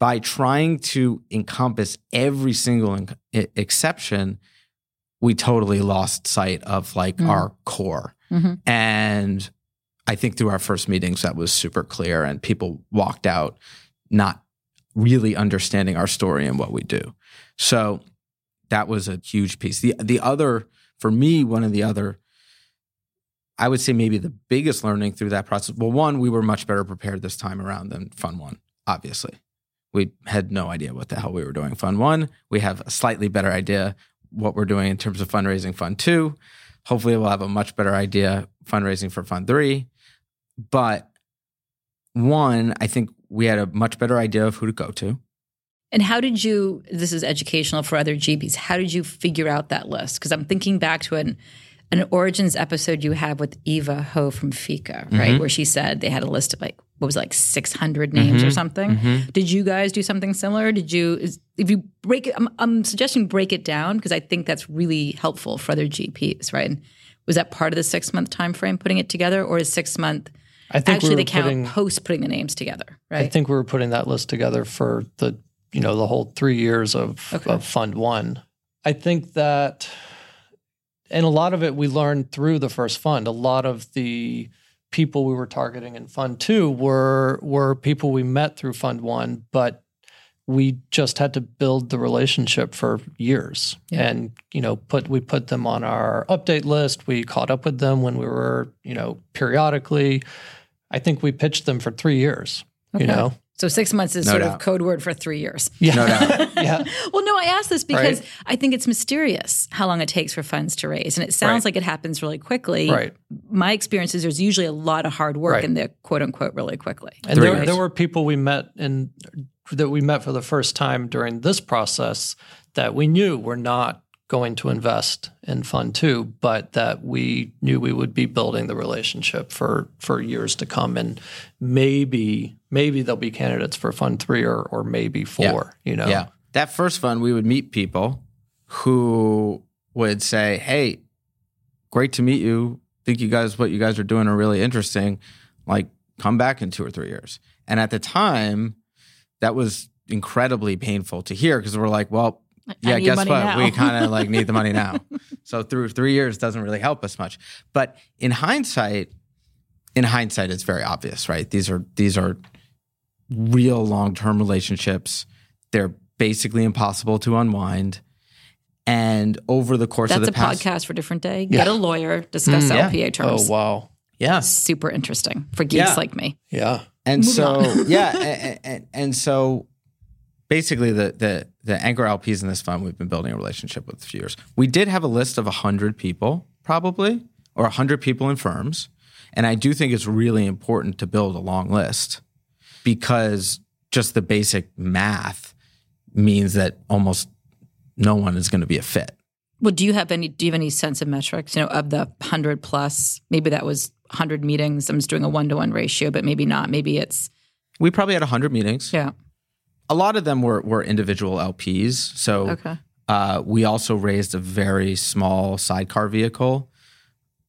Speaker 1: by trying to encompass every single e- exception, we totally lost sight of like
Speaker 2: Mm.
Speaker 1: our core.
Speaker 2: Mhm.
Speaker 1: And I think through our first meetings, that was super clear, and people walked out not really understanding our story and what we do. So that was a huge piece. The the other for me, one of the other, I would say maybe the biggest learning through that process. Well, one, we were much better prepared this time around than Fund One. Obviously, we had no idea what the hell we were doing. Fund One, we have a slightly better idea what we're doing in terms of fundraising. Fund Two, hopefully, we'll have a much better idea fundraising for Fund Three. But one, I think we had a much better idea of who to go to.
Speaker 2: And how did you, this is educational for other GPs, how did you figure out that list? Because I'm thinking back to an, an Origins episode you have with Eva Ho from Fika, right?
Speaker 1: Mhm.
Speaker 2: Where she said they had a list of like, what was it, like 600 names or
Speaker 1: Mhm.
Speaker 2: something. Did you guys do something similar? Did you, is, if you break it, I'm, I'm suggesting break it down because I think that's really helpful for other GPs, right? And was that part of the six month time frame putting it together or is six month
Speaker 3: I think
Speaker 2: actually
Speaker 3: we
Speaker 2: the count
Speaker 3: putting,
Speaker 2: post putting the names together, right?
Speaker 3: I think we were putting that list together for the you know the whole three years of,
Speaker 2: Okay.
Speaker 3: of Fund One. I think that, and a lot of it we learned through the first fund. A lot of the people we were targeting in Fund Two were were people we met through Fund One, but we just had to build the relationship for years
Speaker 2: Yeah.
Speaker 3: and you know put we put them on our update list we caught up with them when we were you know periodically i think we pitched them for three years
Speaker 2: Okay.
Speaker 3: you know
Speaker 2: So six months is
Speaker 1: No
Speaker 2: sort
Speaker 1: doubt.
Speaker 2: of code word for three years.
Speaker 3: yeah
Speaker 1: No doubt. (laughs)
Speaker 3: yeah
Speaker 2: Well, no, I asked this because
Speaker 3: Right.
Speaker 2: I think it's mysterious how long it takes for funds to raise. And it sounds
Speaker 3: Right.
Speaker 2: like it happens really quickly.
Speaker 3: right
Speaker 2: My experience is there's usually a lot of hard work
Speaker 3: Right.
Speaker 2: in the quote unquote really quickly.
Speaker 3: and there, there were people we met in that we met for the first time during this process that we knew were not going to invest in fund two but that we knew we would be building the relationship for for years to come and maybe maybe there'll be candidates for fund three or or maybe four you know
Speaker 1: Yeah. That first fund, we would meet people who would say, Hey, great to meet you. Think you guys, what you guys are doing are really interesting. Like, come back in two or three years. And at the time, that was incredibly painful to hear because we're like, well, yeah, guess what?
Speaker 2: now.
Speaker 1: We kind of (laughs) like need the money now. so through three years doesn't really help us much. But in hindsight, in hindsight, it's very obvious, right? These are these are real long term relationships. They're basically impossible to unwind. And over the course
Speaker 2: That's
Speaker 1: of the past, That's a
Speaker 2: podcast for a different day.
Speaker 3: Yeah.
Speaker 2: Get a lawyer, discuss
Speaker 1: Mm, yeah.
Speaker 2: LPA terms.
Speaker 3: Oh wow.
Speaker 1: yeah,
Speaker 2: Super interesting for geeks
Speaker 1: Yeah.
Speaker 2: like me.
Speaker 3: Yeah.
Speaker 1: and
Speaker 2: Moving
Speaker 1: so yeah, (laughs) and, and, and so basically the the the anchor LPs in this fund we've been building a relationship with for years. We did have a list of hundred people probably or hundred people in firms, and I do think it's really important to build a long list because just the basic math means that almost no one is going to be a fit.
Speaker 2: Well, do you have any? Do you have any sense of metrics? You know, of the hundred plus, maybe that was hundred meetings. I'm just doing a one to one ratio, but maybe not. Maybe it's
Speaker 1: We probably had hundred meetings.
Speaker 2: yeah.
Speaker 1: A lot of them were were individual LPs. So
Speaker 2: Okay.
Speaker 1: Uh, we also raised a very small sidecar vehicle,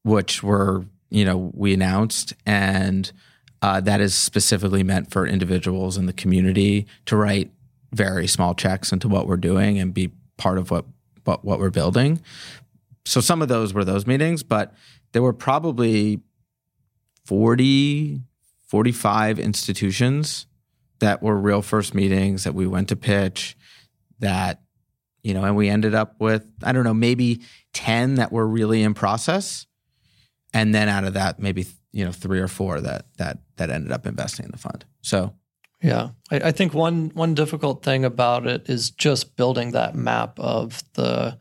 Speaker 1: which were you know we announced, and uh, that is specifically meant for individuals in the community to write very small checks into what we're doing and be part of what what, what we're building. So some of those were those meetings, but there were probably 40, 45 institutions that were real first meetings that we went to pitch that you know, and we ended up with, I don't know, maybe 10 that were really in process. And then out of that, maybe, you know, three or four that, that, that ended up investing in the fund. So
Speaker 3: Yeah, I, I think one one difficult thing about it is just building that map of the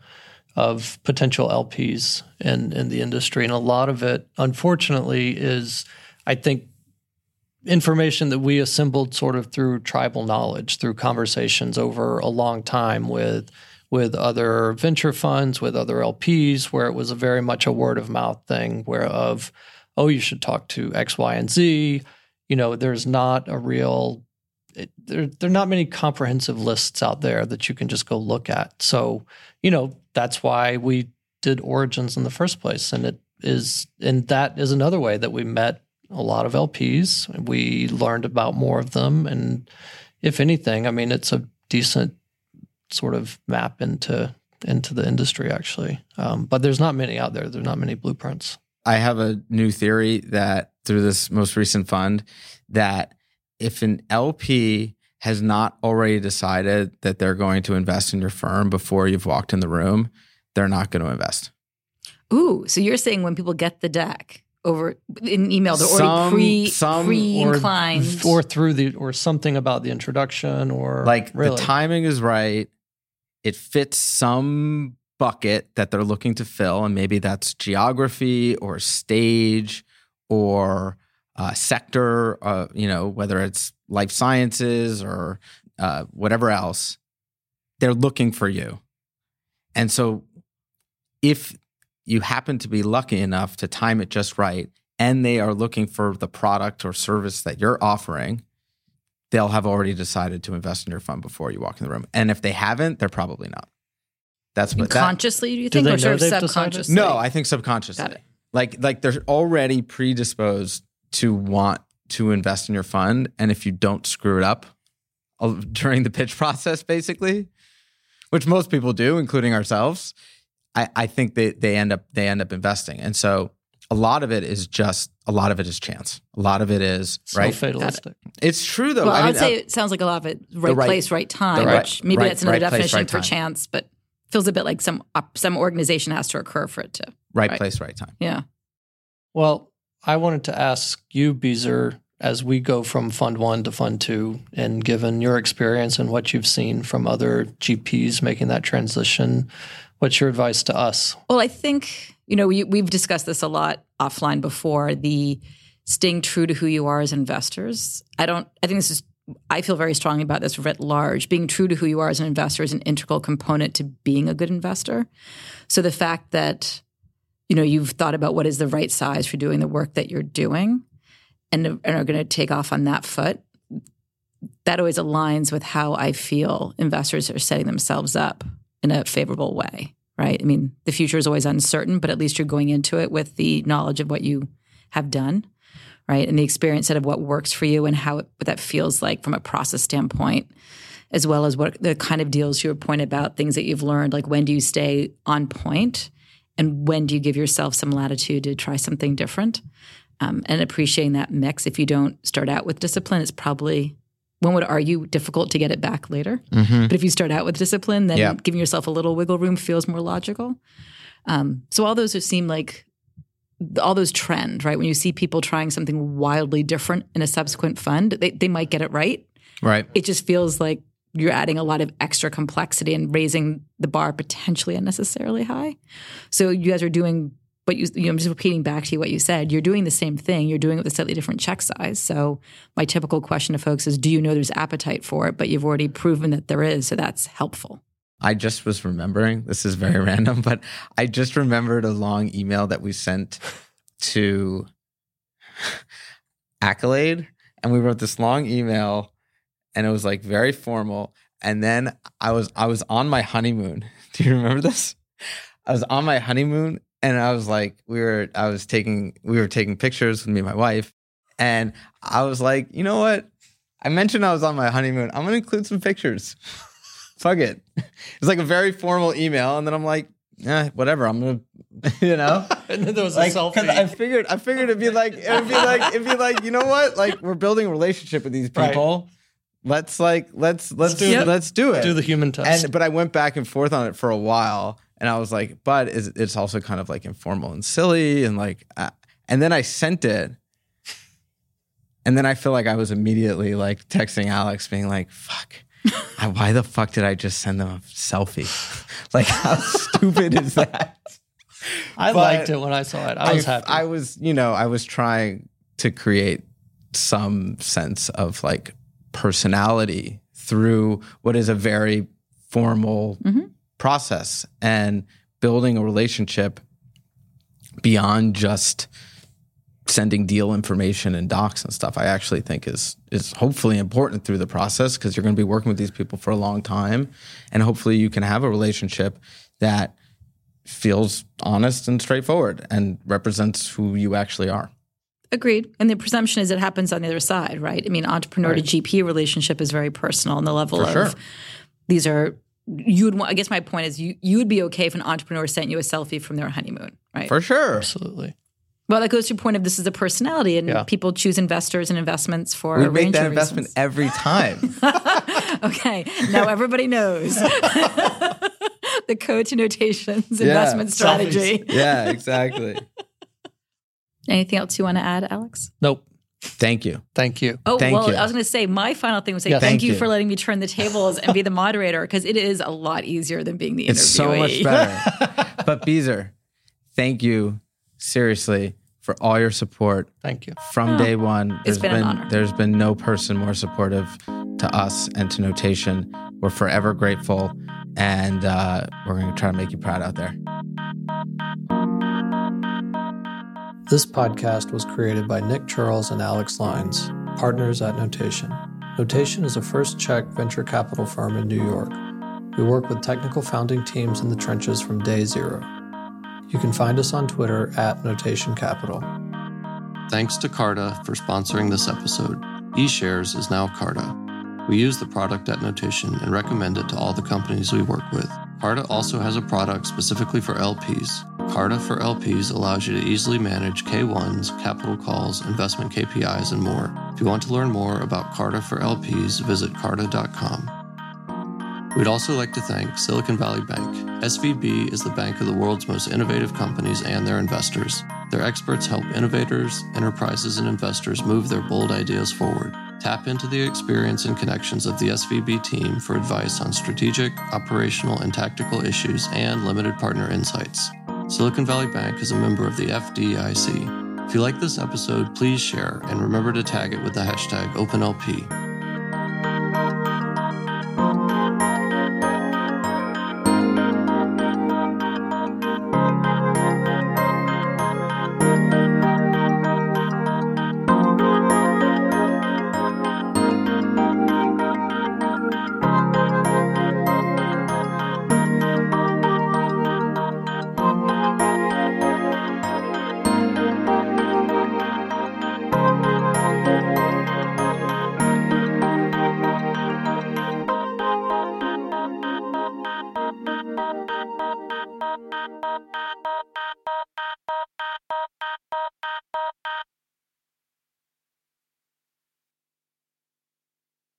Speaker 3: of potential LPs in in the industry, and a lot of it, unfortunately, is I think information that we assembled sort of through tribal knowledge, through conversations over a long time with with other venture funds, with other LPs, where it was a very much a word of mouth thing, where of oh, you should talk to X, Y, and Z. You know, there's not a real it, there, there are not many comprehensive lists out there that you can just go look at. So, you know, that's why we did Origins in the first place. And it is, and that is another way that we met a lot of LPs. We learned about more of them. And if anything, I mean, it's a decent sort of map into into the industry actually. Um, but there's not many out there. There's not many blueprints.
Speaker 1: I have a new theory that through this most recent fund, that if an LP has not already decided that they're going to invest in your firm before you've walked in the room, they're not going to invest.
Speaker 2: Ooh, so you're saying when people get the deck over in email, they're
Speaker 1: Some-
Speaker 2: already pre
Speaker 1: some-
Speaker 2: pre inclined.
Speaker 3: or through the or something about the introduction or
Speaker 1: Like
Speaker 3: really.
Speaker 1: the timing is right. It fits some bucket that they're looking to fill, and maybe that's geography or stage or uh, sector. Uh, you know, whether it's life sciences or uh, whatever else, they're looking for you. And so, if you happen to be lucky enough to time it just right, and they are looking for the product or service that you're offering, they'll have already decided to invest in your fund before you walk in the room. And if they haven't, they're probably not. That's what that,
Speaker 2: consciously, do you
Speaker 3: Do
Speaker 2: think,
Speaker 3: they
Speaker 2: or sort of
Speaker 3: they've decided?
Speaker 2: subconsciously?
Speaker 1: No, I think subconsciously.
Speaker 2: Got it.
Speaker 1: Like like they're already predisposed to want to invest in your fund, and if you don't screw it up uh, during the pitch (laughs) process, basically, which most people do, including ourselves, I, I think they they end up they end up investing, and so a lot of it is just a lot of it is chance. A lot of it is
Speaker 3: so
Speaker 1: right.
Speaker 3: fatalistic.
Speaker 1: It's true though.
Speaker 2: Well, I,
Speaker 1: I
Speaker 2: would
Speaker 1: mean,
Speaker 2: say
Speaker 1: uh,
Speaker 2: it sounds like a lot of it right,
Speaker 1: right-
Speaker 2: place, right time,
Speaker 1: right-
Speaker 2: which maybe
Speaker 1: right-
Speaker 2: that's another
Speaker 1: right place,
Speaker 2: definition
Speaker 1: right
Speaker 2: for
Speaker 1: time.
Speaker 2: chance, but feels a bit like some op- some organization has to occur for it to.
Speaker 1: right,
Speaker 2: right.
Speaker 1: place, right time.
Speaker 2: Yeah.
Speaker 3: Well, I wanted to ask you, Beezer, as we go from Fund One to Fund Two, and given your experience and what you've seen from other GPs making that transition, what's your advice to us?
Speaker 2: Well, I think, you know, we, we've discussed this a lot offline before the staying true to who you are as investors. I don't, I think this is, I feel very strongly about this writ large. Being true to who you are as an investor is an integral component to being a good investor. So the fact that, you know, you've thought about what is the right size for doing the work that you're doing and, and are going to take off on that foot, that always aligns with how I feel investors are setting themselves up in a favorable way right? I mean, the future is always uncertain, but at least you're going into it with the knowledge of what you have done, right? And the experience set of what works for you and how it, what that feels like from a process standpoint, as well as what the kind of deals you were pointing about, things that you've learned, like when do you stay on point and when do you give yourself some latitude to try something different? Um, and appreciating that mix. If you don't start out with discipline, it's probably one would argue difficult to get it back later.
Speaker 1: Mm-hmm.
Speaker 2: But if you start out with discipline, then
Speaker 1: Yeah.
Speaker 2: giving yourself a little wiggle room feels more logical. Um, so all those who seem like all those trend, right? When you see people trying something wildly different in a subsequent fund, they, they might get it right.
Speaker 1: Right.
Speaker 2: It just feels like you're adding a lot of extra complexity and raising the bar potentially unnecessarily high. So you guys are doing what you, you know, I'm just repeating back to you what you said. You're doing the same thing. You're doing it with a slightly different check size. So my typical question to folks is, do you know there's appetite for it? But you've already proven that there is. So that's helpful.
Speaker 1: I just was remembering, this is very (laughs) random, but I just remembered a long email that we sent to Accolade. And we wrote this long email and it was like very formal. And then I was I was on my honeymoon. (laughs) Do you remember this? I was on my honeymoon and I was like, we were I was taking we were taking pictures with me and my wife. And I was like, you know what? I mentioned I was on my honeymoon. I'm gonna include some pictures. (laughs) Fuck it. (laughs) It's like a very formal email, and then I'm like, eh, whatever. I'm gonna, (laughs) you know,
Speaker 3: And then there was
Speaker 1: like
Speaker 3: a selfie.
Speaker 1: I figured, I figured it'd be like, it'd be like, it'd be like, you know what? Like we're building a relationship with these
Speaker 3: Right.
Speaker 1: people. Let's like, let's let's
Speaker 3: do
Speaker 1: do
Speaker 2: it.
Speaker 1: let's do it.
Speaker 3: do the human test.
Speaker 1: and but I went back and forth on it for a while, and I was like, but is, it's also kind of like informal and silly, and like, uh, and then I sent it. And then I feel like I was immediately like texting Alex, being like, "Fuck, I- why the fuck did I just send them a selfie? (laughs) like, how (laughs) stupid is that?"
Speaker 3: I
Speaker 1: but
Speaker 3: liked it when I saw it. I was happy.
Speaker 1: I was, you know, I was trying to create some sense of like personality through what is a very formal
Speaker 2: Mhm.
Speaker 1: Process and building a relationship beyond just sending deal information and docs and stuff i actually think is is hopefully important through the process because you're going to be working with these people for a long time and hopefully you can have a relationship that feels honest and straightforward and represents who you actually are
Speaker 2: Agreed. And the presumption is it happens on the other side, right? I mean, entrepreneur to GP relationship is very personal and the level
Speaker 1: For
Speaker 2: of
Speaker 1: sure.
Speaker 2: these are you would want I guess my point is you you would be okay if an entrepreneur sent you a selfie from their honeymoon, right?
Speaker 1: for sure
Speaker 3: Absolutely.
Speaker 2: well, that goes to your point of this is a personality and
Speaker 3: Yeah.
Speaker 2: people choose investors and investments for
Speaker 1: we
Speaker 2: a
Speaker 1: make
Speaker 2: range
Speaker 1: that
Speaker 2: of
Speaker 1: investment
Speaker 2: reasons.
Speaker 1: every time (laughs)
Speaker 2: okay. Now everybody knows. (laughs) the code to notations investment
Speaker 3: Selfies.
Speaker 2: strategy.
Speaker 1: yeah exactly (laughs)
Speaker 2: Anything else you want to add, Alex?
Speaker 3: Nope.
Speaker 1: Thank you
Speaker 3: Thank you.
Speaker 2: Oh,
Speaker 1: Thank
Speaker 2: well,
Speaker 1: you.
Speaker 2: I was going to say my final thing was say
Speaker 3: Yeah.
Speaker 2: thank,
Speaker 1: Thank
Speaker 2: you,
Speaker 1: you.
Speaker 2: for letting me turn the tables and be the (laughs) moderator because it is a lot easier than being the
Speaker 1: it's so much (laughs) better but beezer thank you seriously for all your support
Speaker 3: Thank you.
Speaker 1: from day one.
Speaker 2: Oh, It's
Speaker 1: There's
Speaker 2: been an honor.
Speaker 1: there's been no person more supportive to us and to Notation. We're forever grateful, and uh, we're going to try to make you proud out there.
Speaker 3: This podcast was created by Nick Chirls and Alex Lines, partners at Notation. Notation is a first check venture capital firm in New York. We work with technical founding teams in the trenches from day zero. You can find us on Twitter at Notation Capital. Thanks to Carta for sponsoring this episode. eShares is now Carta. We use the product at Notation and recommend it to all the companies we work with. Carta also has a product specifically for LPs. Carta for LPs allows you to easily manage K1s, capital calls, investment KPIs, and more. If you want to learn more about Carta for LPs, visit carta.com. We'd also like to thank Silicon Valley Bank. SVB is the bank of the world's most innovative companies and their investors. Their experts help innovators, enterprises, and investors move their bold ideas forward. Tap into the experience and connections of the SVB team for advice on strategic, operational, and tactical issues and limited partner insights. Silicon Valley Bank is a member of the FDIC. If you like this episode, please share and remember to tag it with the hashtag OpenLP.